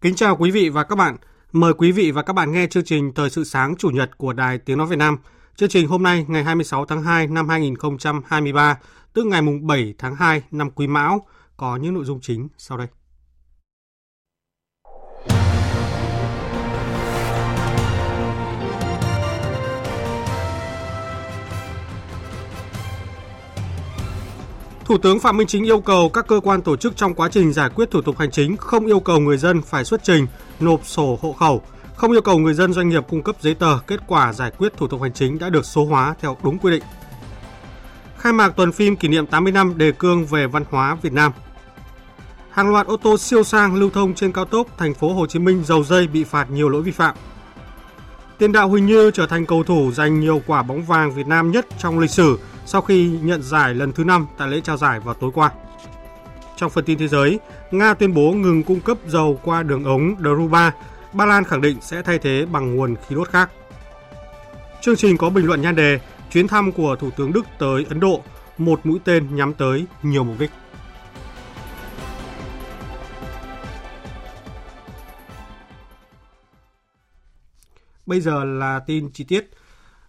Kính chào quý vị và các bạn. Mời quý vị và các bạn nghe chương trình Thời sự sáng chủ nhật của Đài Tiếng Nói Việt Nam. Chương trình hôm nay ngày 26 tháng 2 năm 2023, tức ngày mùng 7 tháng 2 năm Quý Mão, có những nội dung chính sau đây. Thủ tướng Phạm Minh Chính yêu cầu các cơ quan tổ chức trong quá trình giải quyết thủ tục hành chính không yêu cầu người dân phải xuất trình, nộp sổ hộ khẩu, không yêu cầu người dân doanh nghiệp cung cấp giấy tờ kết quả giải quyết thủ tục hành chính đã được số hóa theo đúng quy định. Khai mạc tuần phim kỷ niệm 80 năm đề cương về văn hóa Việt Nam. Hàng loạt ô tô siêu sang lưu thông trên cao tốc thành phố Hồ Chí Minh dầu dây bị phạt nhiều lỗi vi phạm. Tiền đạo Huỳnh Như trở thành cầu thủ giành nhiều quả bóng vàng Việt Nam nhất trong lịch sử sau khi nhận giải lần thứ 5 tại lễ trao giải vào tối qua. Trong phần tin thế giới, Nga tuyên bố ngừng cung cấp dầu qua đường ống Druba. Ba Lan khẳng định sẽ thay thế bằng nguồn khí đốt khác. Chương trình có bình luận nhan đề Chuyến thăm của Thủ tướng Đức tới Ấn Độ, một mũi tên nhắm tới nhiều mục đích. Bây giờ là tin chi tiết.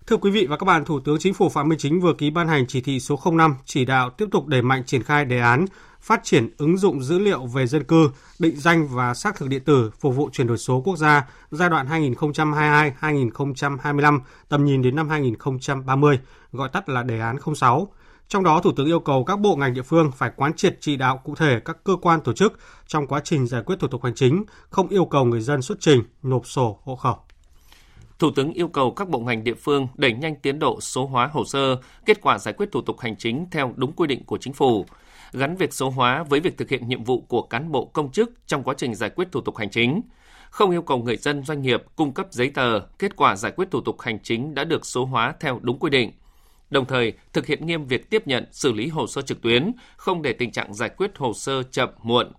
Thưa quý vị và các bạn, Thủ tướng Chính phủ Phạm Minh Chính vừa ký ban hành chỉ thị số 05 chỉ đạo tiếp tục đẩy mạnh triển khai đề án phát triển ứng dụng dữ liệu về dân cư, định danh và xác thực điện tử phục vụ chuyển đổi số quốc gia giai đoạn 2022-2025, tầm nhìn đến năm 2030, gọi tắt là đề án 06. Trong đó, Thủ tướng yêu cầu các bộ ngành địa phương phải quán triệt chỉ đạo cụ thể các cơ quan tổ chức trong quá trình giải quyết thủ tục hành chính, không yêu cầu người dân xuất trình, nộp sổ, hộ khẩu. Thủ tướng yêu cầu các bộ ngành địa phương đẩy nhanh tiến độ số hóa hồ sơ, kết quả giải quyết thủ tục hành chính theo đúng quy định của chính phủ, gắn việc số hóa với việc thực hiện nhiệm vụ của cán bộ công chức trong quá trình giải quyết thủ tục hành chính, không yêu cầu người dân doanh nghiệp cung cấp giấy tờ, kết quả giải quyết thủ tục hành chính đã được số hóa theo đúng quy định. Đồng thời, thực hiện nghiêm việc tiếp nhận, xử lý hồ sơ trực tuyến, không để tình trạng giải quyết hồ sơ chậm, muộn,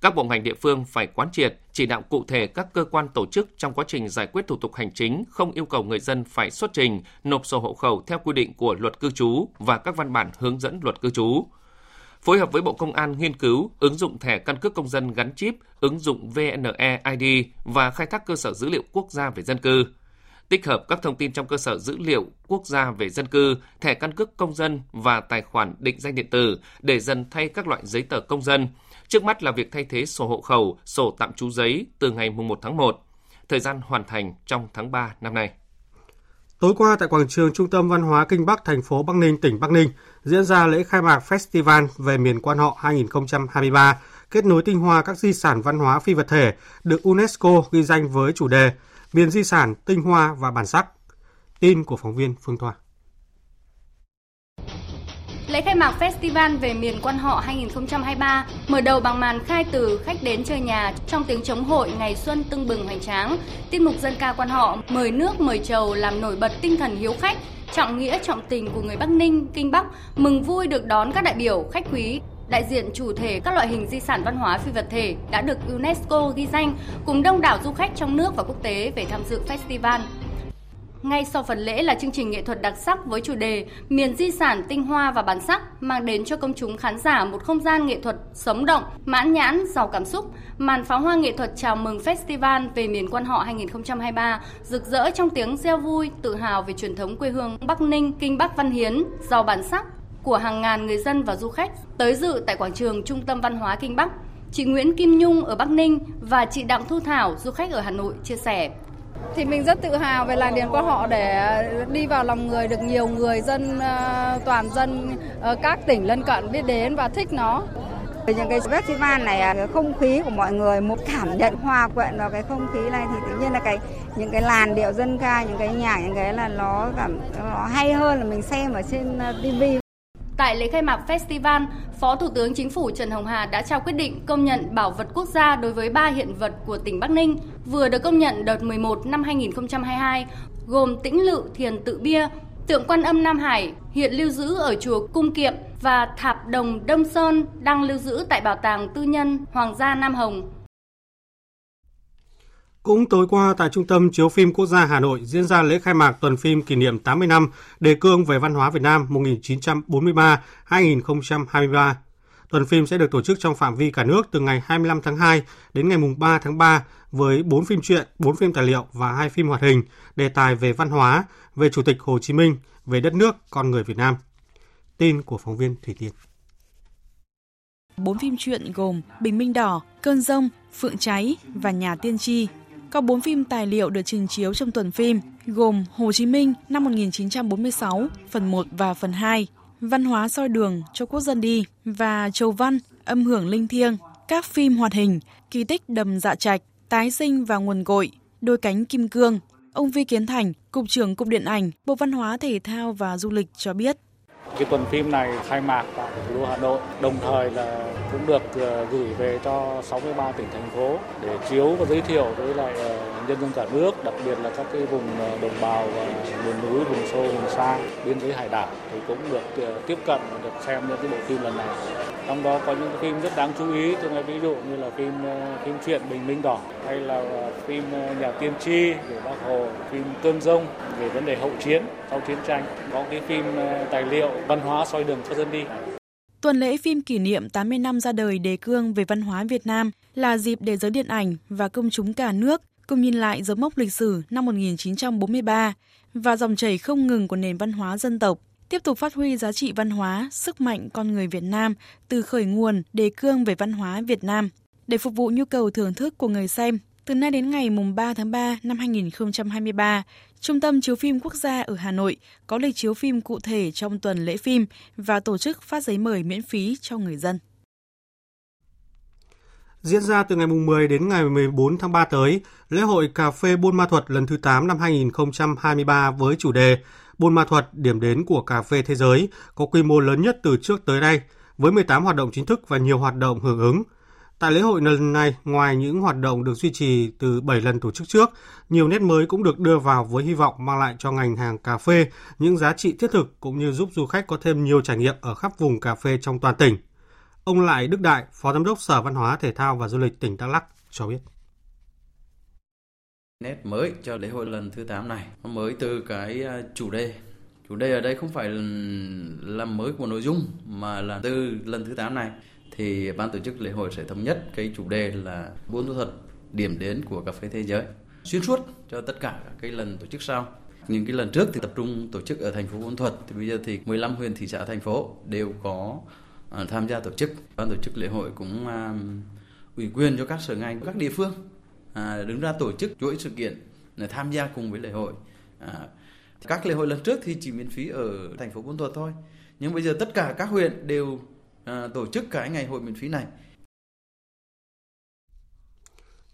các bộ ngành địa phương phải quán triệt, chỉ đạo cụ thể các cơ quan tổ chức trong quá trình giải quyết thủ tục hành chính không yêu cầu người dân phải xuất trình, nộp sổ hộ khẩu theo quy định của luật cư trú và các văn bản hướng dẫn luật cư trú. Phối hợp với Bộ Công an nghiên cứu ứng dụng thẻ căn cước công dân gắn chip, ứng dụng vneid và khai thác cơ sở dữ liệu quốc gia về dân cư tích hợp các thông tin trong cơ sở dữ liệu quốc gia về dân cư, thẻ căn cước công dân và tài khoản định danh điện tử để dần thay các loại giấy tờ công dân, Trước mắt là việc thay thế sổ hộ khẩu, sổ tạm trú giấy từ ngày 1 tháng 1. Thời gian hoàn thành trong tháng 3 năm nay. Tối qua tại quảng trường Trung tâm Văn hóa Kinh Bắc, thành phố Bắc Ninh, tỉnh Bắc Ninh, diễn ra lễ khai mạc Festival về miền quan họ 2023, kết nối tinh hoa các di sản văn hóa phi vật thể được UNESCO ghi danh với chủ đề Miền di sản, tinh hoa và bản sắc. Tin của phóng viên Phương Thoa. Lễ khai mạc Festival về miền quan họ 2023 mở đầu bằng màn khai từ khách đến chơi nhà trong tiếng chống hội ngày xuân tưng bừng hoành tráng. Tiết mục dân ca quan họ mời nước mời chầu làm nổi bật tinh thần hiếu khách, trọng nghĩa trọng tình của người Bắc Ninh, Kinh Bắc, mừng vui được đón các đại biểu, khách quý đại diện chủ thể các loại hình di sản văn hóa phi vật thể đã được UNESCO ghi danh cùng đông đảo du khách trong nước và quốc tế về tham dự festival. Ngay sau phần lễ là chương trình nghệ thuật đặc sắc với chủ đề Miền di sản tinh hoa và bản sắc mang đến cho công chúng khán giả một không gian nghệ thuật sống động, mãn nhãn, giàu cảm xúc. Màn pháo hoa nghệ thuật chào mừng Festival về miền quan họ 2023 rực rỡ trong tiếng reo vui, tự hào về truyền thống quê hương Bắc Ninh, Kinh Bắc Văn Hiến, giàu bản sắc của hàng ngàn người dân và du khách tới dự tại quảng trường Trung tâm Văn hóa Kinh Bắc. Chị Nguyễn Kim Nhung ở Bắc Ninh và chị Đặng Thu Thảo, du khách ở Hà Nội chia sẻ thì mình rất tự hào về làng điền quan họ để ờ, đi vào lòng người được nhiều người dân ờ, toàn dân ờ, các tỉnh lân cận biết đến và thích nó. Những cái festival này à, cái không khí của mọi người một cảm nhận hòa quyện vào cái không khí này thì tự nhiên là cái những cái làn điệu dân ca, những cái nhạc những cái là nó cảm nó hay hơn là mình xem ở trên tivi Tại lễ khai mạc festival, Phó Thủ tướng Chính phủ Trần Hồng Hà đã trao quyết định công nhận bảo vật quốc gia đối với ba hiện vật của tỉnh Bắc Ninh vừa được công nhận đợt 11 năm 2022, gồm Tĩnh Lự Thiền Tự Bia, tượng quan âm Nam Hải hiện lưu giữ ở chùa Cung Kiệm và tháp đồng Đông Sơn đang lưu giữ tại Bảo tàng Tư nhân Hoàng gia Nam Hồng. Cũng tối qua tại Trung tâm Chiếu phim Quốc gia Hà Nội diễn ra lễ khai mạc tuần phim kỷ niệm 80 năm đề cương về văn hóa Việt Nam 1943-2023. Tuần phim sẽ được tổ chức trong phạm vi cả nước từ ngày 25 tháng 2 đến ngày 3 tháng 3 với 4 phim truyện, 4 phim tài liệu và 2 phim hoạt hình, đề tài về văn hóa, về Chủ tịch Hồ Chí Minh, về đất nước, con người Việt Nam. Tin của phóng viên Thủy Tiên. Bốn phim truyện gồm Bình Minh Đỏ, Cơn Rông, Phượng Cháy và Nhà Tiên Tri. Có bốn phim tài liệu được trình chiếu trong tuần phim gồm Hồ Chí Minh năm 1946, phần 1 và phần 2, Văn hóa soi đường cho quốc dân đi và Châu Văn, Âm hưởng linh thiêng, các phim hoạt hình, Kỳ tích đầm dạ trạch, Tái sinh và nguồn cội, Đôi cánh kim cương. Ông Vi Kiến Thành, Cục trưởng Cục Điện ảnh, Bộ Văn hóa Thể thao và Du lịch cho biết. Cái tuần phim này khai mạc tại thủ đô Hà Nội, đồng thời là cũng được ờ, gửi về cho 63 tỉnh thành phố để chiếu và giới thiệu với lại ờ, nhân dân cả nước, đặc biệt là các cái vùng ờ, đồng bào và miền núi, vùng sâu, vùng xa, biên giới hải đảo thì cũng được tiếp cận và được xem những cái bộ phim lần này. Trong đó có những phim rất đáng chú ý, tôi nói ví dụ như là phim ờ, phim truyện Bình Minh Đỏ hay là ờ, phim ờ, Nhà Tiên Tri về Bác Hồ, phim Cơn Rông về vấn đề hậu chiến sau chiến tranh, có cái phim tài liệu văn hóa soi đường cho dân đi. Tuần lễ phim kỷ niệm 80 năm ra đời đề cương về văn hóa Việt Nam là dịp để giới điện ảnh và công chúng cả nước cùng nhìn lại dấu mốc lịch sử năm 1943 và dòng chảy không ngừng của nền văn hóa dân tộc, tiếp tục phát huy giá trị văn hóa, sức mạnh con người Việt Nam từ khởi nguồn đề cương về văn hóa Việt Nam để phục vụ nhu cầu thưởng thức của người xem. Từ nay đến ngày mùng 3 tháng 3 năm 2023, Trung tâm Chiếu phim Quốc gia ở Hà Nội có lịch chiếu phim cụ thể trong tuần lễ phim và tổ chức phát giấy mời miễn phí cho người dân. Diễn ra từ ngày 10 đến ngày 14 tháng 3 tới, lễ hội cà phê Buôn Ma Thuật lần thứ 8 năm 2023 với chủ đề Buôn Ma Thuật, điểm đến của cà phê thế giới, có quy mô lớn nhất từ trước tới nay, với 18 hoạt động chính thức và nhiều hoạt động hưởng ứng – Tại lễ hội lần này, ngoài những hoạt động được duy trì từ 7 lần tổ chức trước, nhiều nét mới cũng được đưa vào với hy vọng mang lại cho ngành hàng cà phê những giá trị thiết thực cũng như giúp du khách có thêm nhiều trải nghiệm ở khắp vùng cà phê trong toàn tỉnh. Ông Lại Đức Đại, Phó Giám đốc Sở Văn hóa Thể thao và Du lịch tỉnh Đắk Lắk cho biết. Nét mới cho lễ hội lần thứ 8 này, nó mới từ cái à, chủ đề. Chủ đề ở đây không phải là mới của nội dung mà là từ lần thứ 8 này thì ban tổ chức lễ hội sẽ thống nhất cái chủ đề là buôn thuật điểm đến của cà phê thế giới. Xuyên suốt cho tất cả các cái lần tổ chức sau. Những cái lần trước thì tập trung tổ chức ở thành phố Buôn Thuật thì bây giờ thì 15 huyện thị xã thành phố đều có à, tham gia tổ chức. Ban tổ chức lễ hội cũng à, ủy quyền cho các sở ngành các địa phương À, đứng ra tổ chức chuỗi sự kiện để tham gia cùng với lễ hội à, các lễ hội lần trước thì chỉ miễn phí ở thành phố Buôn Thuột thôi nhưng bây giờ tất cả các huyện đều À, tổ chức cái ngày hội miễn phí này.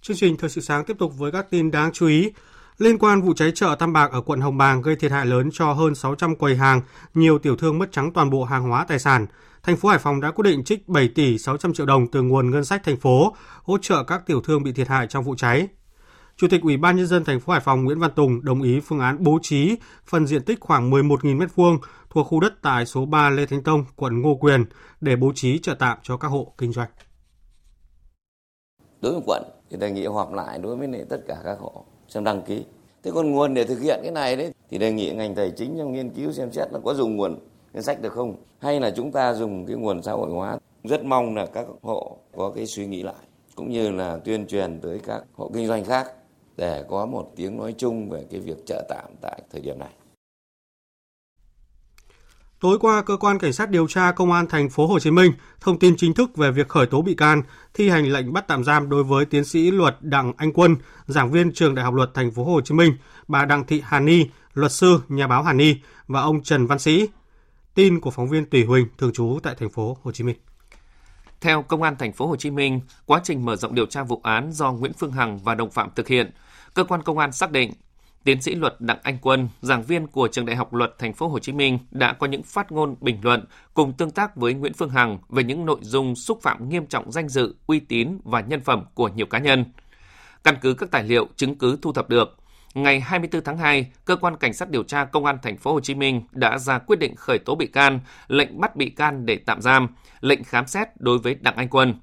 Chương trình Thời sự sáng tiếp tục với các tin đáng chú ý. Liên quan vụ cháy chợ Tam Bạc ở quận Hồng Bàng gây thiệt hại lớn cho hơn 600 quầy hàng, nhiều tiểu thương mất trắng toàn bộ hàng hóa tài sản. Thành phố Hải Phòng đã quyết định trích 7 tỷ 600 triệu đồng từ nguồn ngân sách thành phố hỗ trợ các tiểu thương bị thiệt hại trong vụ cháy. Chủ tịch Ủy ban nhân dân thành phố Hải Phòng Nguyễn Văn Tùng đồng ý phương án bố trí phần diện tích khoảng 11.000 m2 thuộc khu đất tại số 3 Lê Thánh Tông, quận Ngô Quyền để bố trí chợ tạm cho các hộ kinh doanh. Đối với quận thì đề nghị họp lại đối với tất cả các hộ xem đăng ký. Thế còn nguồn để thực hiện cái này đấy thì đề nghị ngành tài chính trong nghiên cứu xem xét là có dùng nguồn ngân sách được không hay là chúng ta dùng cái nguồn xã hội hóa. Rất mong là các hộ có cái suy nghĩ lại cũng như là tuyên truyền tới các hộ kinh doanh khác để có một tiếng nói chung về cái việc trợ tạm tại thời điểm này. Tối qua, cơ quan cảnh sát điều tra công an thành phố Hồ Chí Minh thông tin chính thức về việc khởi tố bị can, thi hành lệnh bắt tạm giam đối với tiến sĩ luật Đặng Anh Quân, giảng viên trường Đại học Luật thành phố Hồ Chí Minh, bà Đặng Thị Hàn Ni, luật sư, nhà báo Hàn Ni và ông Trần Văn Sĩ. Tin của phóng viên Tùy Huỳnh thường trú tại thành phố Hồ Chí Minh. Theo Công an thành phố Hồ Chí Minh, quá trình mở rộng điều tra vụ án do Nguyễn Phương Hằng và đồng phạm thực hiện, cơ quan công an xác định tiến sĩ luật Đặng Anh Quân, giảng viên của trường Đại học Luật Thành phố Hồ Chí Minh đã có những phát ngôn bình luận cùng tương tác với Nguyễn Phương Hằng về những nội dung xúc phạm nghiêm trọng danh dự, uy tín và nhân phẩm của nhiều cá nhân. Căn cứ các tài liệu chứng cứ thu thập được, ngày 24 tháng 2, cơ quan cảnh sát điều tra công an thành phố Hồ Chí Minh đã ra quyết định khởi tố bị can, lệnh bắt bị can để tạm giam, lệnh khám xét đối với Đặng Anh Quân.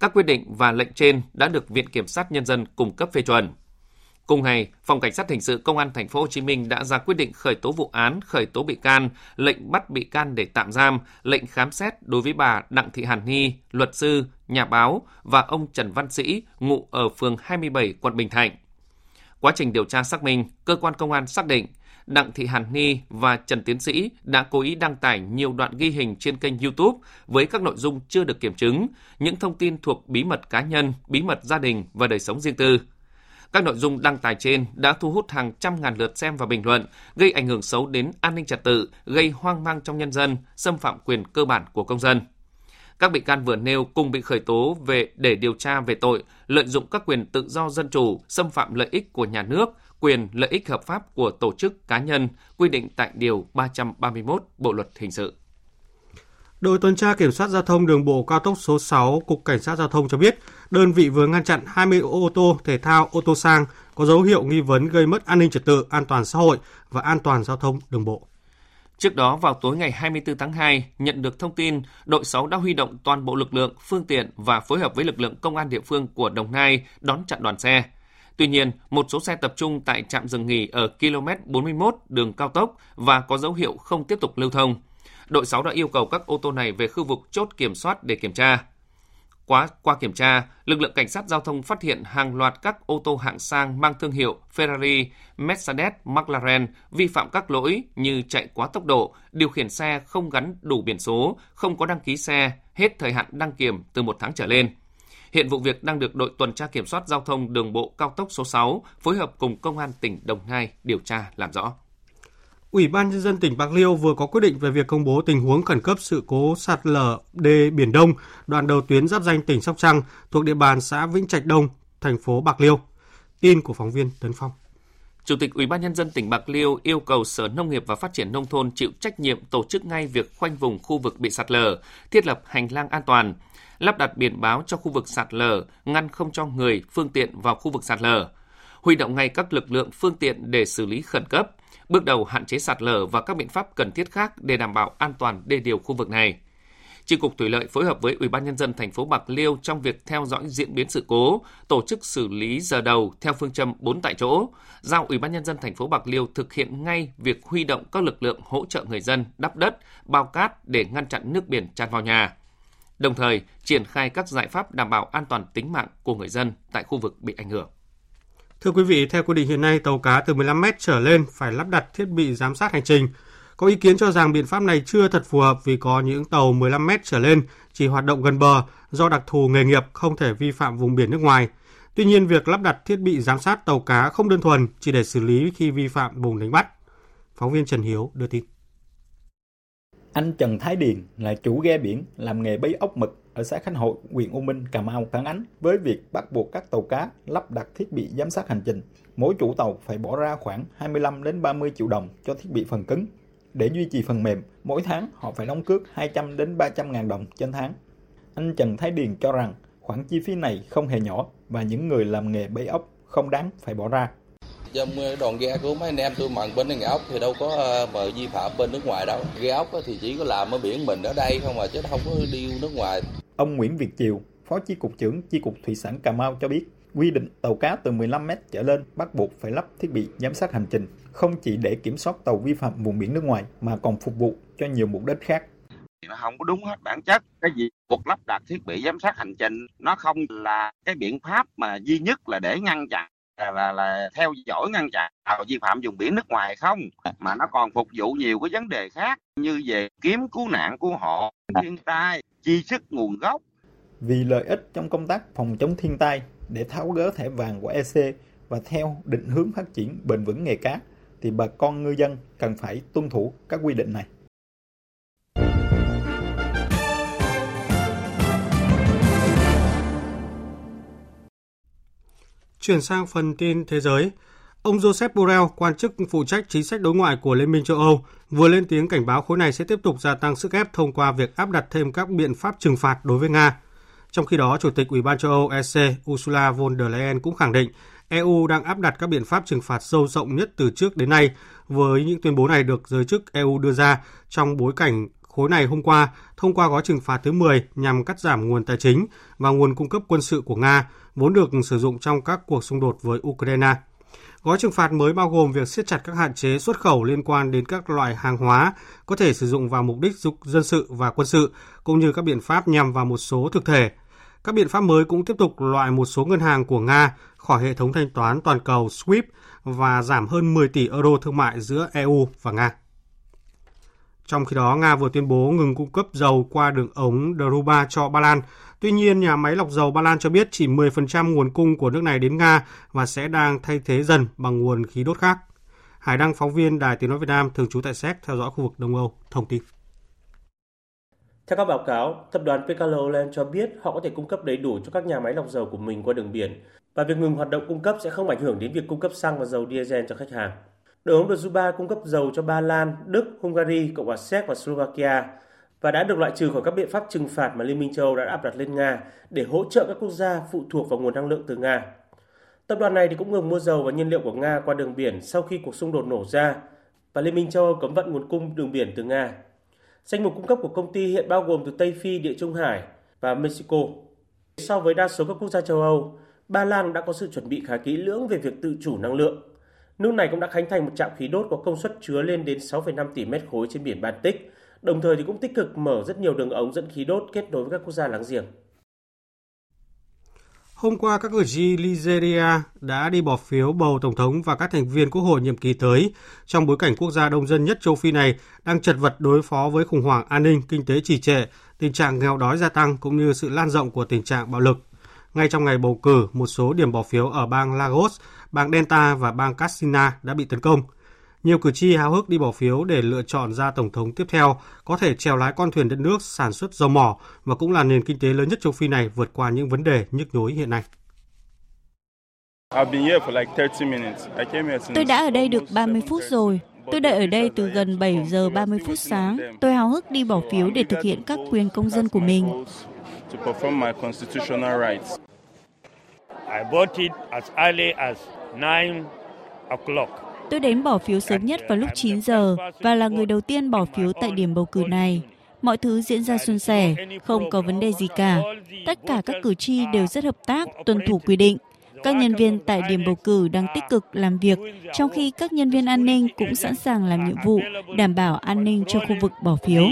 Các quyết định và lệnh trên đã được Viện Kiểm sát nhân dân cung cấp phê chuẩn. Cùng ngày, Phòng Cảnh sát hình sự Công an thành phố Hồ Chí Minh đã ra quyết định khởi tố vụ án, khởi tố bị can, lệnh bắt bị can để tạm giam, lệnh khám xét đối với bà Đặng Thị Hàn Ni, luật sư, nhà báo và ông Trần Văn Sĩ, ngụ ở phường 27, quận Bình Thạnh. Quá trình điều tra xác minh, cơ quan công an xác định Đặng Thị Hàn Ni và Trần Tiến Sĩ đã cố ý đăng tải nhiều đoạn ghi hình trên kênh YouTube với các nội dung chưa được kiểm chứng, những thông tin thuộc bí mật cá nhân, bí mật gia đình và đời sống riêng tư. Các nội dung đăng tải trên đã thu hút hàng trăm ngàn lượt xem và bình luận, gây ảnh hưởng xấu đến an ninh trật tự, gây hoang mang trong nhân dân, xâm phạm quyền cơ bản của công dân. Các bị can vừa nêu cùng bị khởi tố về để điều tra về tội lợi dụng các quyền tự do dân chủ, xâm phạm lợi ích của nhà nước, quyền lợi ích hợp pháp của tổ chức cá nhân quy định tại điều 331 Bộ luật hình sự. Đội tuần tra kiểm soát giao thông đường bộ cao tốc số 6 Cục Cảnh sát Giao thông cho biết, đơn vị vừa ngăn chặn 20 ô tô thể thao ô tô sang có dấu hiệu nghi vấn gây mất an ninh trật tự, an toàn xã hội và an toàn giao thông đường bộ. Trước đó vào tối ngày 24 tháng 2, nhận được thông tin, đội 6 đã huy động toàn bộ lực lượng, phương tiện và phối hợp với lực lượng công an địa phương của Đồng Nai đón chặn đoàn xe. Tuy nhiên, một số xe tập trung tại trạm dừng nghỉ ở km 41 đường cao tốc và có dấu hiệu không tiếp tục lưu thông. Đội 6 đã yêu cầu các ô tô này về khu vực chốt kiểm soát để kiểm tra. Qua, qua kiểm tra, lực lượng cảnh sát giao thông phát hiện hàng loạt các ô tô hạng sang mang thương hiệu Ferrari, Mercedes, McLaren vi phạm các lỗi như chạy quá tốc độ, điều khiển xe không gắn đủ biển số, không có đăng ký xe, hết thời hạn đăng kiểm từ một tháng trở lên. Hiện vụ việc đang được đội tuần tra kiểm soát giao thông đường bộ cao tốc số 6 phối hợp cùng công an tỉnh Đồng Nai điều tra làm rõ. Ủy ban nhân dân tỉnh Bạc Liêu vừa có quyết định về việc công bố tình huống khẩn cấp sự cố sạt lở đê Biển Đông, đoạn đầu tuyến giáp danh tỉnh Sóc Trăng thuộc địa bàn xã Vĩnh Trạch Đông, thành phố Bạc Liêu. Tin của phóng viên Tấn Phong. Chủ tịch Ủy ban nhân dân tỉnh Bạc Liêu yêu cầu Sở Nông nghiệp và Phát triển nông thôn chịu trách nhiệm tổ chức ngay việc khoanh vùng khu vực bị sạt lở, thiết lập hành lang an toàn, lắp đặt biển báo cho khu vực sạt lở, ngăn không cho người, phương tiện vào khu vực sạt lở, huy động ngay các lực lượng phương tiện để xử lý khẩn cấp, bước đầu hạn chế sạt lở và các biện pháp cần thiết khác để đảm bảo an toàn đê điều khu vực này. Chi cục Thủy lợi phối hợp với Ủy ban nhân dân thành phố Bạc Liêu trong việc theo dõi diễn biến sự cố, tổ chức xử lý giờ đầu theo phương châm 4 tại chỗ, giao Ủy ban nhân dân thành phố Bạc Liêu thực hiện ngay việc huy động các lực lượng hỗ trợ người dân đắp đất, bao cát để ngăn chặn nước biển tràn vào nhà. Đồng thời, triển khai các giải pháp đảm bảo an toàn tính mạng của người dân tại khu vực bị ảnh hưởng. Thưa quý vị, theo quy định hiện nay, tàu cá từ 15 mét trở lên phải lắp đặt thiết bị giám sát hành trình. Có ý kiến cho rằng biện pháp này chưa thật phù hợp vì có những tàu 15 mét trở lên chỉ hoạt động gần bờ do đặc thù nghề nghiệp không thể vi phạm vùng biển nước ngoài. Tuy nhiên, việc lắp đặt thiết bị giám sát tàu cá không đơn thuần chỉ để xử lý khi vi phạm vùng đánh bắt. Phóng viên Trần Hiếu đưa tin. Anh Trần Thái Điền là chủ ghe biển làm nghề bấy ốc mực ở xã Khánh Hội, huyện U Minh, Cà Mau phản ánh với việc bắt buộc các tàu cá lắp đặt thiết bị giám sát hành trình. Mỗi chủ tàu phải bỏ ra khoảng 25 đến 30 triệu đồng cho thiết bị phần cứng. Để duy trì phần mềm, mỗi tháng họ phải đóng cước 200 đến 300 ngàn đồng trên tháng. Anh Trần Thái Điền cho rằng khoản chi phí này không hề nhỏ và những người làm nghề bẫy ốc không đáng phải bỏ ra trong đoàn ghe của mấy anh em tôi mặn bên nghề ốc thì đâu có ờ, mà vi phạm bên nước ngoài đâu ghe ốc thì chỉ có làm ở biển mình ở đây không mà chứ không có đi nước ngoài ông Nguyễn Việt Chiều phó chi cục trưởng chi cục thủy sản Cà Mau cho biết quy định tàu cá từ 15 mét trở lên bắt buộc phải lắp thiết bị giám sát hành trình không chỉ để kiểm soát tàu vi phạm vùng biển nước ngoài mà còn phục vụ cho nhiều mục đích khác. Nó không có đúng hết bản chất. Cái gì buộc lắp đặt thiết bị giám sát hành trình nó không là cái biện pháp mà duy nhất là để ngăn chặn là, là là theo dõi ngăn chặn tàu vi phạm vùng biển nước ngoài không. Mà nó còn phục vụ nhiều cái vấn đề khác như về kiếm cứu nạn cứu hộ thiên tai chi sức nguồn gốc. Vì lợi ích trong công tác phòng chống thiên tai để tháo gỡ thẻ vàng của EC và theo định hướng phát triển bền vững nghề cá thì bà con ngư dân cần phải tuân thủ các quy định này. Chuyển sang phần tin thế giới ông Joseph Borrell, quan chức phụ trách chính sách đối ngoại của Liên minh châu Âu, vừa lên tiếng cảnh báo khối này sẽ tiếp tục gia tăng sức ép thông qua việc áp đặt thêm các biện pháp trừng phạt đối với Nga. Trong khi đó, Chủ tịch Ủy ban châu Âu EC Ursula von der Leyen cũng khẳng định EU đang áp đặt các biện pháp trừng phạt sâu rộng nhất từ trước đến nay, với những tuyên bố này được giới chức EU đưa ra trong bối cảnh khối này hôm qua thông qua gói trừng phạt thứ 10 nhằm cắt giảm nguồn tài chính và nguồn cung cấp quân sự của Nga, vốn được sử dụng trong các cuộc xung đột với Ukraine. Gói trừng phạt mới bao gồm việc siết chặt các hạn chế xuất khẩu liên quan đến các loại hàng hóa có thể sử dụng vào mục đích dục dân sự và quân sự, cũng như các biện pháp nhằm vào một số thực thể. Các biện pháp mới cũng tiếp tục loại một số ngân hàng của Nga khỏi hệ thống thanh toán toàn cầu SWIFT và giảm hơn 10 tỷ euro thương mại giữa EU và Nga. Trong khi đó, Nga vừa tuyên bố ngừng cung cấp dầu qua đường ống Druba cho Ba Lan. Tuy nhiên, nhà máy lọc dầu Ba Lan cho biết chỉ 10% nguồn cung của nước này đến Nga và sẽ đang thay thế dần bằng nguồn khí đốt khác. Hải Đăng, phóng viên Đài Tiếng Nói Việt Nam, thường trú tại Séc, theo dõi khu vực Đông Âu, thông tin. Theo các báo cáo, tập đoàn Pekaloland cho biết họ có thể cung cấp đầy đủ cho các nhà máy lọc dầu của mình qua đường biển và việc ngừng hoạt động cung cấp sẽ không ảnh hưởng đến việc cung cấp xăng và dầu diesel cho khách hàng. Đường ống Druzhba cung cấp dầu cho Ba Lan, Đức, Hungary, Cộng hòa Séc và Slovakia và đã được loại trừ khỏi các biện pháp trừng phạt mà Liên minh châu Âu đã áp đặt lên Nga để hỗ trợ các quốc gia phụ thuộc vào nguồn năng lượng từ Nga. Tập đoàn này thì cũng ngừng mua dầu và nhiên liệu của Nga qua đường biển sau khi cuộc xung đột nổ ra và Liên minh châu Âu cấm vận nguồn cung đường biển từ Nga. Danh mục cung cấp của công ty hiện bao gồm từ Tây Phi, Địa Trung Hải và Mexico. So với đa số các quốc gia châu Âu, Ba Lan đã có sự chuẩn bị khá kỹ lưỡng về việc tự chủ năng lượng. Nước này cũng đã khánh thành một trạm khí đốt có công suất chứa lên đến 6,5 tỷ mét khối trên biển Baltic, đồng thời thì cũng tích cực mở rất nhiều đường ống dẫn khí đốt kết nối với các quốc gia láng giềng. Hôm qua, các cử tri Nigeria đã đi bỏ phiếu bầu Tổng thống và các thành viên Quốc hội nhiệm kỳ tới trong bối cảnh quốc gia đông dân nhất châu Phi này đang chật vật đối phó với khủng hoảng an ninh, kinh tế trì trệ, tình trạng nghèo đói gia tăng cũng như sự lan rộng của tình trạng bạo lực. Ngay trong ngày bầu cử, một số điểm bỏ phiếu ở bang Lagos, bang Delta và bang Katsina đã bị tấn công. Nhiều cử tri háo hức đi bỏ phiếu để lựa chọn ra tổng thống tiếp theo có thể trèo lái con thuyền đất nước sản xuất dầu mỏ và cũng là nền kinh tế lớn nhất châu Phi này vượt qua những vấn đề nhức nhối hiện nay. Tôi đã ở đây được 30 phút rồi. Tôi đợi ở đây từ gần 7 giờ 30 phút sáng. Tôi háo hức đi bỏ phiếu để thực hiện các quyền công dân của mình. Tôi đến bỏ phiếu sớm nhất vào lúc 9 giờ và là người đầu tiên bỏ phiếu tại điểm bầu cử này. Mọi thứ diễn ra suôn sẻ, không có vấn đề gì cả. Tất cả các cử tri đều rất hợp tác, tuân thủ quy định. Các nhân viên tại điểm bầu cử đang tích cực làm việc, trong khi các nhân viên an ninh cũng sẵn sàng làm nhiệm vụ đảm bảo an ninh cho khu vực bỏ phiếu.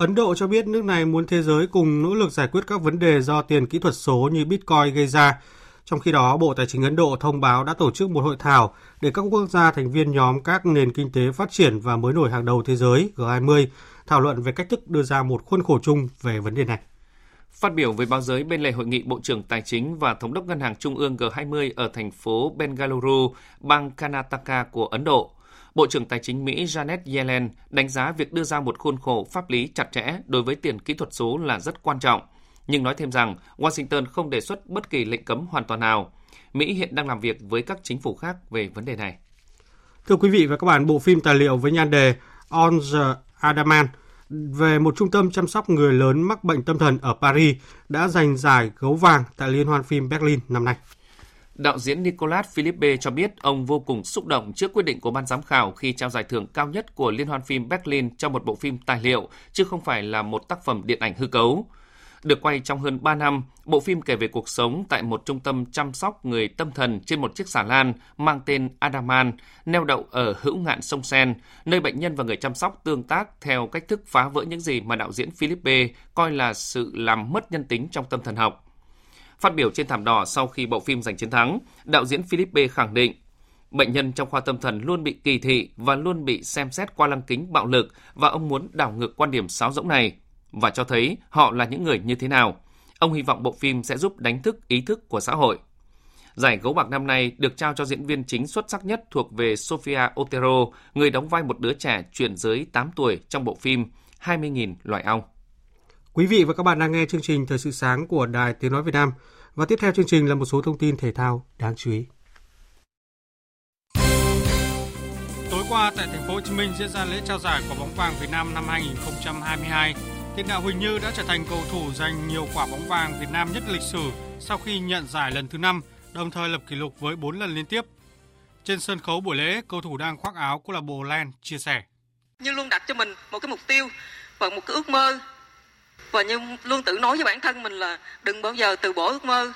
Ấn Độ cho biết nước này muốn thế giới cùng nỗ lực giải quyết các vấn đề do tiền kỹ thuật số như Bitcoin gây ra. Trong khi đó, Bộ Tài chính Ấn Độ thông báo đã tổ chức một hội thảo để các quốc gia thành viên nhóm các nền kinh tế phát triển và mới nổi hàng đầu thế giới G20 thảo luận về cách thức đưa ra một khuôn khổ chung về vấn đề này. Phát biểu với báo giới bên lề hội nghị Bộ trưởng Tài chính và Thống đốc Ngân hàng Trung ương G20 ở thành phố Bengaluru, bang Karnataka của Ấn Độ, Bộ trưởng Tài chính Mỹ Janet Yellen đánh giá việc đưa ra một khuôn khổ pháp lý chặt chẽ đối với tiền kỹ thuật số là rất quan trọng, nhưng nói thêm rằng Washington không đề xuất bất kỳ lệnh cấm hoàn toàn nào. Mỹ hiện đang làm việc với các chính phủ khác về vấn đề này. Thưa quý vị và các bạn, bộ phim tài liệu với nhan đề On the Adaman về một trung tâm chăm sóc người lớn mắc bệnh tâm thần ở Paris đã giành giải gấu vàng tại Liên hoan phim Berlin năm nay. Đạo diễn Nicolas Philippe cho biết ông vô cùng xúc động trước quyết định của ban giám khảo khi trao giải thưởng cao nhất của Liên hoan phim Berlin cho một bộ phim tài liệu, chứ không phải là một tác phẩm điện ảnh hư cấu. Được quay trong hơn 3 năm, bộ phim kể về cuộc sống tại một trung tâm chăm sóc người tâm thần trên một chiếc xà lan mang tên Adaman, neo đậu ở hữu ngạn sông Sen, nơi bệnh nhân và người chăm sóc tương tác theo cách thức phá vỡ những gì mà đạo diễn Philippe coi là sự làm mất nhân tính trong tâm thần học. Phát biểu trên thảm đỏ sau khi bộ phim giành chiến thắng, đạo diễn Philippe khẳng định bệnh nhân trong khoa tâm thần luôn bị kỳ thị và luôn bị xem xét qua lăng kính bạo lực và ông muốn đảo ngược quan điểm sáo rỗng này và cho thấy họ là những người như thế nào. Ông hy vọng bộ phim sẽ giúp đánh thức ý thức của xã hội. Giải gấu bạc năm nay được trao cho diễn viên chính xuất sắc nhất thuộc về Sofia Otero, người đóng vai một đứa trẻ chuyển giới 8 tuổi trong bộ phim 20.000 loài ong. Quý vị và các bạn đang nghe chương trình Thời sự sáng của Đài Tiếng Nói Việt Nam. Và tiếp theo chương trình là một số thông tin thể thao đáng chú ý. Tối qua tại thành phố Hồ Chí Minh diễn ra lễ trao giải quả bóng vàng Việt Nam năm 2022. Tiền đạo Huỳnh Như đã trở thành cầu thủ giành nhiều quả bóng vàng Việt Nam nhất lịch sử sau khi nhận giải lần thứ 5, đồng thời lập kỷ lục với 4 lần liên tiếp. Trên sân khấu buổi lễ, cầu thủ đang khoác áo câu lạc bộ Len chia sẻ: Như luôn đặt cho mình một cái mục tiêu và một cái ước mơ và nhưng luôn tự nói với bản thân mình là đừng bao giờ từ bỏ ước mơ.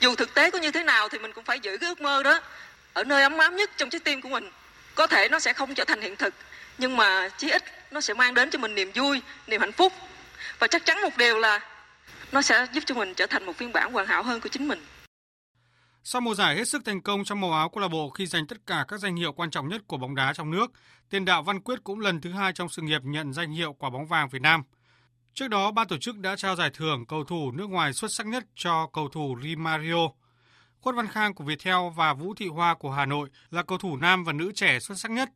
Dù thực tế có như thế nào thì mình cũng phải giữ cái ước mơ đó ở nơi ấm áp nhất trong trái tim của mình. Có thể nó sẽ không trở thành hiện thực, nhưng mà chí ít nó sẽ mang đến cho mình niềm vui, niềm hạnh phúc. Và chắc chắn một điều là nó sẽ giúp cho mình trở thành một phiên bản hoàn hảo hơn của chính mình. Sau mùa giải hết sức thành công trong màu áo câu lạc bộ khi giành tất cả các danh hiệu quan trọng nhất của bóng đá trong nước, tiền đạo Văn Quyết cũng lần thứ hai trong sự nghiệp nhận danh hiệu quả bóng vàng Việt Nam. Trước đó, ban tổ chức đã trao giải thưởng cầu thủ nước ngoài xuất sắc nhất cho cầu thủ Rimario. Khuất Văn Khang của Viettel và Vũ Thị Hoa của Hà Nội là cầu thủ nam và nữ trẻ xuất sắc nhất.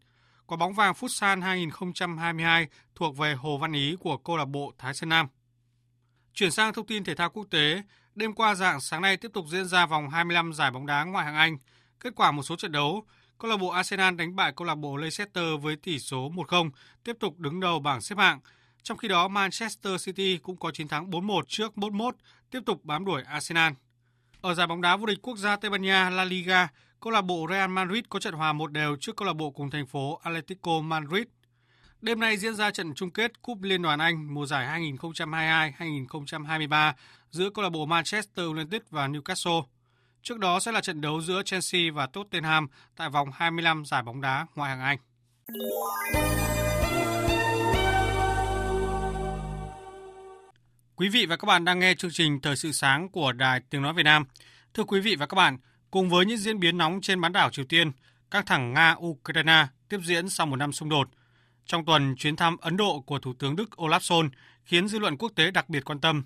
Quả bóng vàng Futsal 2022 thuộc về Hồ Văn Ý của câu lạc bộ Thái Sơn Nam. Chuyển sang thông tin thể thao quốc tế, đêm qua dạng sáng nay tiếp tục diễn ra vòng 25 giải bóng đá ngoại hạng Anh. Kết quả một số trận đấu, câu lạc bộ Arsenal đánh bại câu lạc bộ Leicester với tỷ số 1-0, tiếp tục đứng đầu bảng xếp hạng. Trong khi đó, Manchester City cũng có chiến thắng 4-1 trước Bournemouth, tiếp tục bám đuổi Arsenal. Ở giải bóng đá vô địch quốc gia Tây Ban Nha La Liga, câu lạc bộ Real Madrid có trận hòa một đều trước câu lạc bộ cùng thành phố Atletico Madrid. Đêm nay diễn ra trận chung kết Cúp Liên đoàn Anh mùa giải 2022-2023 giữa câu lạc bộ Manchester United và Newcastle. Trước đó sẽ là trận đấu giữa Chelsea và Tottenham tại vòng 25 giải bóng đá ngoại hạng Anh. Quý vị và các bạn đang nghe chương trình Thời sự sáng của Đài Tiếng Nói Việt Nam. Thưa quý vị và các bạn, cùng với những diễn biến nóng trên bán đảo Triều Tiên, căng thẳng Nga-Ukraine tiếp diễn sau một năm xung đột. Trong tuần, chuyến thăm Ấn Độ của Thủ tướng Đức Olaf Scholz khiến dư luận quốc tế đặc biệt quan tâm.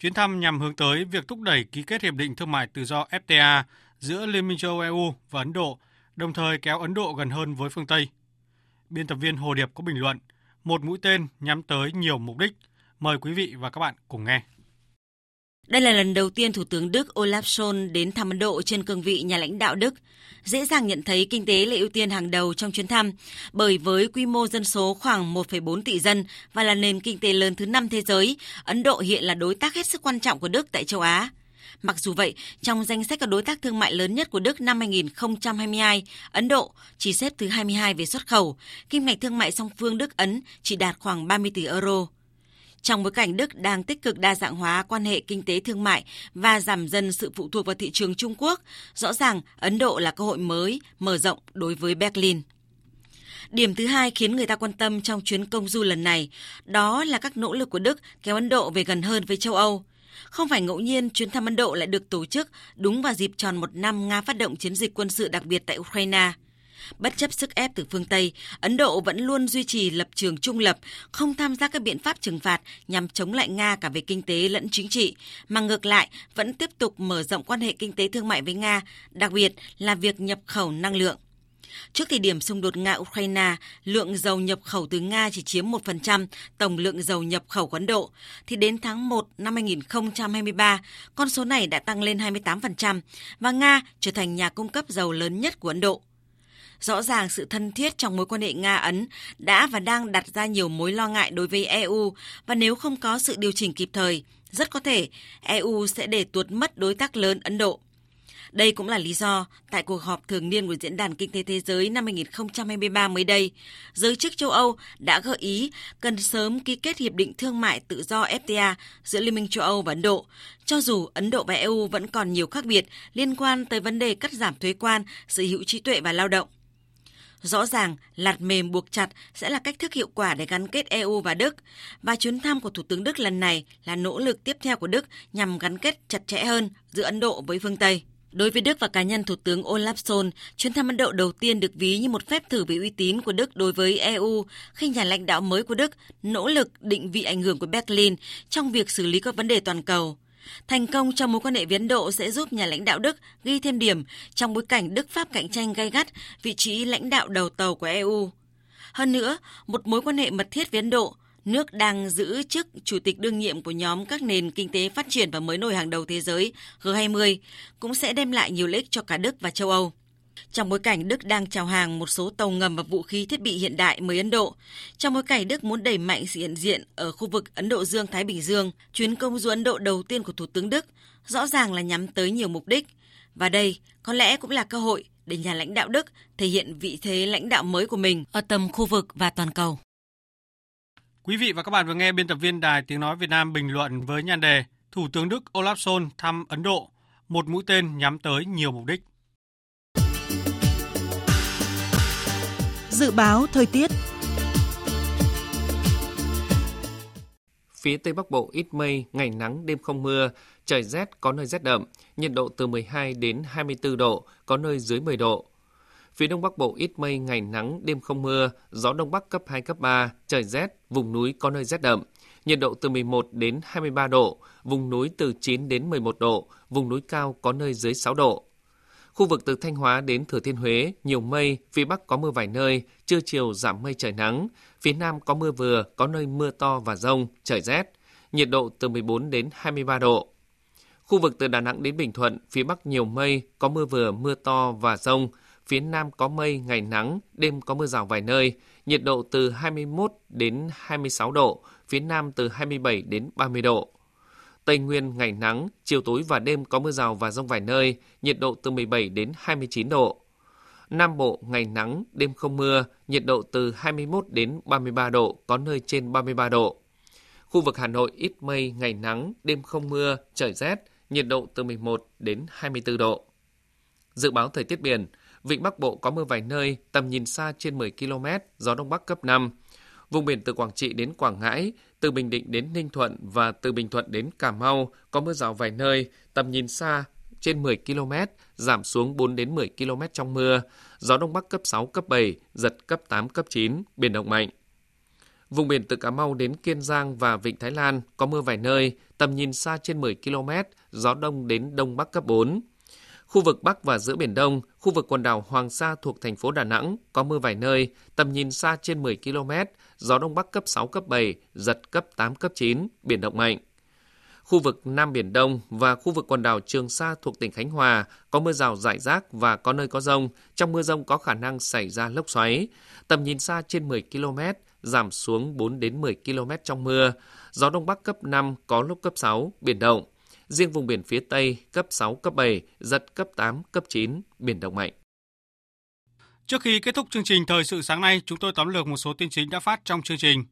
Chuyến thăm nhằm hướng tới việc thúc đẩy ký kết hiệp định thương mại tự do FTA giữa Liên minh châu Âu EU và Ấn Độ, đồng thời kéo Ấn Độ gần hơn với phương Tây. Biên tập viên Hồ Điệp có bình luận, một mũi tên nhắm tới nhiều mục đích – Mời quý vị và các bạn cùng nghe. Đây là lần đầu tiên Thủ tướng Đức Olaf Scholz đến thăm Ấn Độ trên cương vị nhà lãnh đạo Đức. Dễ dàng nhận thấy kinh tế là ưu tiên hàng đầu trong chuyến thăm, bởi với quy mô dân số khoảng 1,4 tỷ dân và là nền kinh tế lớn thứ năm thế giới, Ấn Độ hiện là đối tác hết sức quan trọng của Đức tại châu Á. Mặc dù vậy, trong danh sách các đối tác thương mại lớn nhất của Đức năm 2022, Ấn Độ chỉ xếp thứ 22 về xuất khẩu, kim ngạch thương mại song phương Đức-Ấn chỉ đạt khoảng 30 tỷ euro. Trong bối cảnh Đức đang tích cực đa dạng hóa quan hệ kinh tế thương mại và giảm dần sự phụ thuộc vào thị trường Trung Quốc, rõ ràng Ấn Độ là cơ hội mới mở rộng đối với Berlin. Điểm thứ hai khiến người ta quan tâm trong chuyến công du lần này, đó là các nỗ lực của Đức kéo Ấn Độ về gần hơn với châu Âu. Không phải ngẫu nhiên chuyến thăm Ấn Độ lại được tổ chức đúng vào dịp tròn một năm Nga phát động chiến dịch quân sự đặc biệt tại Ukraine. Bất chấp sức ép từ phương Tây, Ấn Độ vẫn luôn duy trì lập trường trung lập, không tham gia các biện pháp trừng phạt nhằm chống lại Nga cả về kinh tế lẫn chính trị, mà ngược lại vẫn tiếp tục mở rộng quan hệ kinh tế thương mại với Nga, đặc biệt là việc nhập khẩu năng lượng. Trước thời điểm xung đột Nga-Ukraine, lượng dầu nhập khẩu từ Nga chỉ chiếm 1% tổng lượng dầu nhập khẩu của Ấn Độ, thì đến tháng 1 năm 2023, con số này đã tăng lên 28% và Nga trở thành nhà cung cấp dầu lớn nhất của Ấn Độ. Rõ ràng sự thân thiết trong mối quan hệ Nga-Ấn đã và đang đặt ra nhiều mối lo ngại đối với EU và nếu không có sự điều chỉnh kịp thời, rất có thể EU sẽ để tuột mất đối tác lớn Ấn Độ. Đây cũng là lý do tại cuộc họp thường niên của Diễn đàn Kinh tế Thế giới năm 2023 mới đây, giới chức châu Âu đã gợi ý cần sớm ký kết hiệp định thương mại tự do FTA giữa Liên minh châu Âu và Ấn Độ, cho dù Ấn Độ và EU vẫn còn nhiều khác biệt liên quan tới vấn đề cắt giảm thuế quan, sở hữu trí tuệ và lao động. Rõ ràng, lạt mềm buộc chặt sẽ là cách thức hiệu quả để gắn kết EU và Đức. Và chuyến thăm của Thủ tướng Đức lần này là nỗ lực tiếp theo của Đức nhằm gắn kết chặt chẽ hơn giữa Ấn Độ với phương Tây. Đối với Đức và cá nhân Thủ tướng Olaf Scholz, chuyến thăm Ấn Độ đầu tiên được ví như một phép thử về uy tín của Đức đối với EU khi nhà lãnh đạo mới của Đức nỗ lực định vị ảnh hưởng của Berlin trong việc xử lý các vấn đề toàn cầu. Thành công trong mối quan hệ với Ấn Độ sẽ giúp nhà lãnh đạo Đức ghi thêm điểm trong bối cảnh Đức Pháp cạnh tranh gay gắt vị trí lãnh đạo đầu tàu của EU. Hơn nữa, một mối quan hệ mật thiết với Ấn Độ nước đang giữ chức chủ tịch đương nhiệm của nhóm các nền kinh tế phát triển và mới nổi hàng đầu thế giới G20 cũng sẽ đem lại nhiều lợi ích cho cả Đức và châu Âu. Trong bối cảnh Đức đang chào hàng một số tàu ngầm và vũ khí thiết bị hiện đại mới Ấn Độ, trong bối cảnh Đức muốn đẩy mạnh sự hiện diện ở khu vực Ấn Độ Dương-Thái Bình Dương, chuyến công du Ấn Độ đầu tiên của Thủ tướng Đức rõ ràng là nhắm tới nhiều mục đích. Và đây có lẽ cũng là cơ hội để nhà lãnh đạo Đức thể hiện vị thế lãnh đạo mới của mình ở tầm khu vực và toàn cầu. Quý vị và các bạn vừa nghe biên tập viên Đài Tiếng Nói Việt Nam bình luận với nhan đề Thủ tướng Đức Olaf Scholz thăm Ấn Độ, một mũi tên nhắm tới nhiều mục đích. Dự báo thời tiết Phía Tây Bắc Bộ ít mây, ngày nắng, đêm không mưa, trời rét có nơi rét đậm, nhiệt độ từ 12 đến 24 độ, có nơi dưới 10 độ. Phía Đông Bắc Bộ ít mây, ngày nắng, đêm không mưa, gió Đông Bắc cấp 2, cấp 3, trời rét, vùng núi có nơi rét đậm. Nhiệt độ từ 11 đến 23 độ, vùng núi từ 9 đến 11 độ, vùng núi cao có nơi dưới 6 độ. Khu vực từ Thanh Hóa đến Thừa Thiên Huế, nhiều mây, phía Bắc có mưa vài nơi, trưa chiều giảm mây trời nắng. Phía Nam có mưa vừa, có nơi mưa to và rông, trời rét. Nhiệt độ từ 14 đến 23 độ. Khu vực từ Đà Nẵng đến Bình Thuận, phía Bắc nhiều mây, có mưa vừa, mưa to và rông. Phía Nam có mây, ngày nắng, đêm có mưa rào vài nơi. Nhiệt độ từ 21 đến 26 độ, phía Nam từ 27 đến 30 độ. Tây Nguyên ngày nắng, chiều tối và đêm có mưa rào và rông vài nơi, nhiệt độ từ 17 đến 29 độ. Nam Bộ ngày nắng, đêm không mưa, nhiệt độ từ 21 đến 33 độ, có nơi trên 33 độ. Khu vực Hà Nội ít mây, ngày nắng, đêm không mưa, trời rét, nhiệt độ từ 11 đến 24 độ. Dự báo thời tiết biển, Vịnh Bắc Bộ có mưa vài nơi, tầm nhìn xa trên 10 km, gió Đông Bắc cấp 5. Vùng biển từ Quảng Trị đến Quảng Ngãi, từ Bình Định đến Ninh Thuận và từ Bình Thuận đến Cà Mau có mưa rào vài nơi, tầm nhìn xa trên 10 km, giảm xuống 4 đến 10 km trong mưa, gió Đông Bắc cấp 6, cấp 7, giật cấp 8, cấp 9, biển động mạnh. Vùng biển từ Cà Mau đến Kiên Giang và Vịnh Thái Lan có mưa vài nơi, tầm nhìn xa trên 10 km, gió đông đến đông bắc cấp 4. Khu vực Bắc và giữa Biển Đông, khu vực quần đảo Hoàng Sa thuộc thành phố Đà Nẵng có mưa vài nơi, tầm nhìn xa trên 10 km, gió Đông Bắc cấp 6, cấp 7, giật cấp 8, cấp 9, biển động mạnh. Khu vực Nam Biển Đông và khu vực quần đảo Trường Sa thuộc tỉnh Khánh Hòa có mưa rào rải rác và có nơi có rông. Trong mưa rông có khả năng xảy ra lốc xoáy. Tầm nhìn xa trên 10 km, giảm xuống 4 đến 10 km trong mưa. Gió Đông Bắc cấp 5, có lúc cấp 6, biển động. Riêng vùng biển phía Tây cấp 6, cấp 7, giật cấp 8, cấp 9, biển động mạnh. Trước khi kết thúc chương trình Thời sự sáng nay, chúng tôi tóm lược một số tin chính đã phát trong chương trình.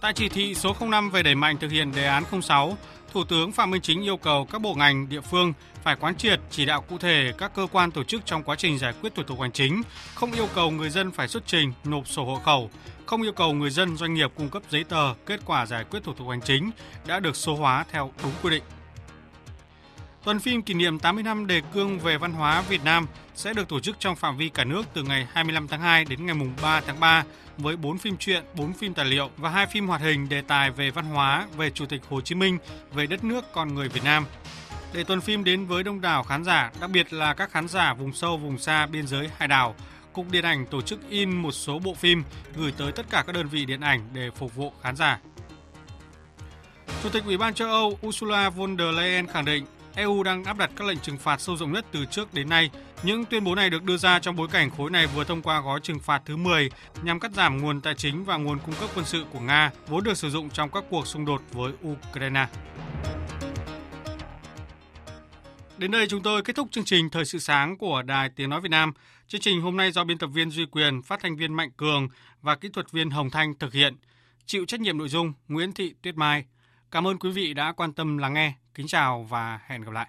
Tại chỉ thị số 05 về đẩy mạnh thực hiện đề án 06, Thủ tướng Phạm Minh Chính yêu cầu các bộ ngành, địa phương phải quán triệt chỉ đạo cụ thể các cơ quan tổ chức trong quá trình giải quyết thủ tục hành chính, không yêu cầu người dân phải xuất trình, nộp sổ hộ khẩu, không yêu cầu người dân doanh nghiệp cung cấp giấy tờ kết quả giải quyết thủ tục hành chính đã được số hóa theo đúng quy định. Tuần phim kỷ niệm 80 năm đề cương về văn hóa Việt Nam sẽ được tổ chức trong phạm vi cả nước từ ngày 25 tháng 2 đến ngày 3 tháng 3 với 4 phim truyện, 4 phim tài liệu và 2 phim hoạt hình đề tài về văn hóa, về Chủ tịch Hồ Chí Minh, về đất nước con người Việt Nam. Để tuần phim đến với đông đảo khán giả, đặc biệt là các khán giả vùng sâu, vùng xa, biên giới, hải đảo, Cục Điện ảnh tổ chức in một số bộ phim gửi tới tất cả các đơn vị điện ảnh để phục vụ khán giả. Chủ tịch Ủy ban châu Âu Ursula von der Leyen khẳng định EU đang áp đặt các lệnh trừng phạt sâu rộng nhất từ trước đến nay. Những tuyên bố này được đưa ra trong bối cảnh khối này vừa thông qua gói trừng phạt thứ 10 nhằm cắt giảm nguồn tài chính và nguồn cung cấp quân sự của Nga vốn được sử dụng trong các cuộc xung đột với Ukraine. Đến đây chúng tôi kết thúc chương trình Thời sự sáng của Đài Tiếng Nói Việt Nam. Chương trình hôm nay do biên tập viên Duy Quyền, phát thanh viên Mạnh Cường và kỹ thuật viên Hồng Thanh thực hiện. Chịu trách nhiệm nội dung Nguyễn Thị Tuyết Mai. Cảm ơn quý vị đã quan tâm lắng nghe. Kính chào và hẹn gặp lại.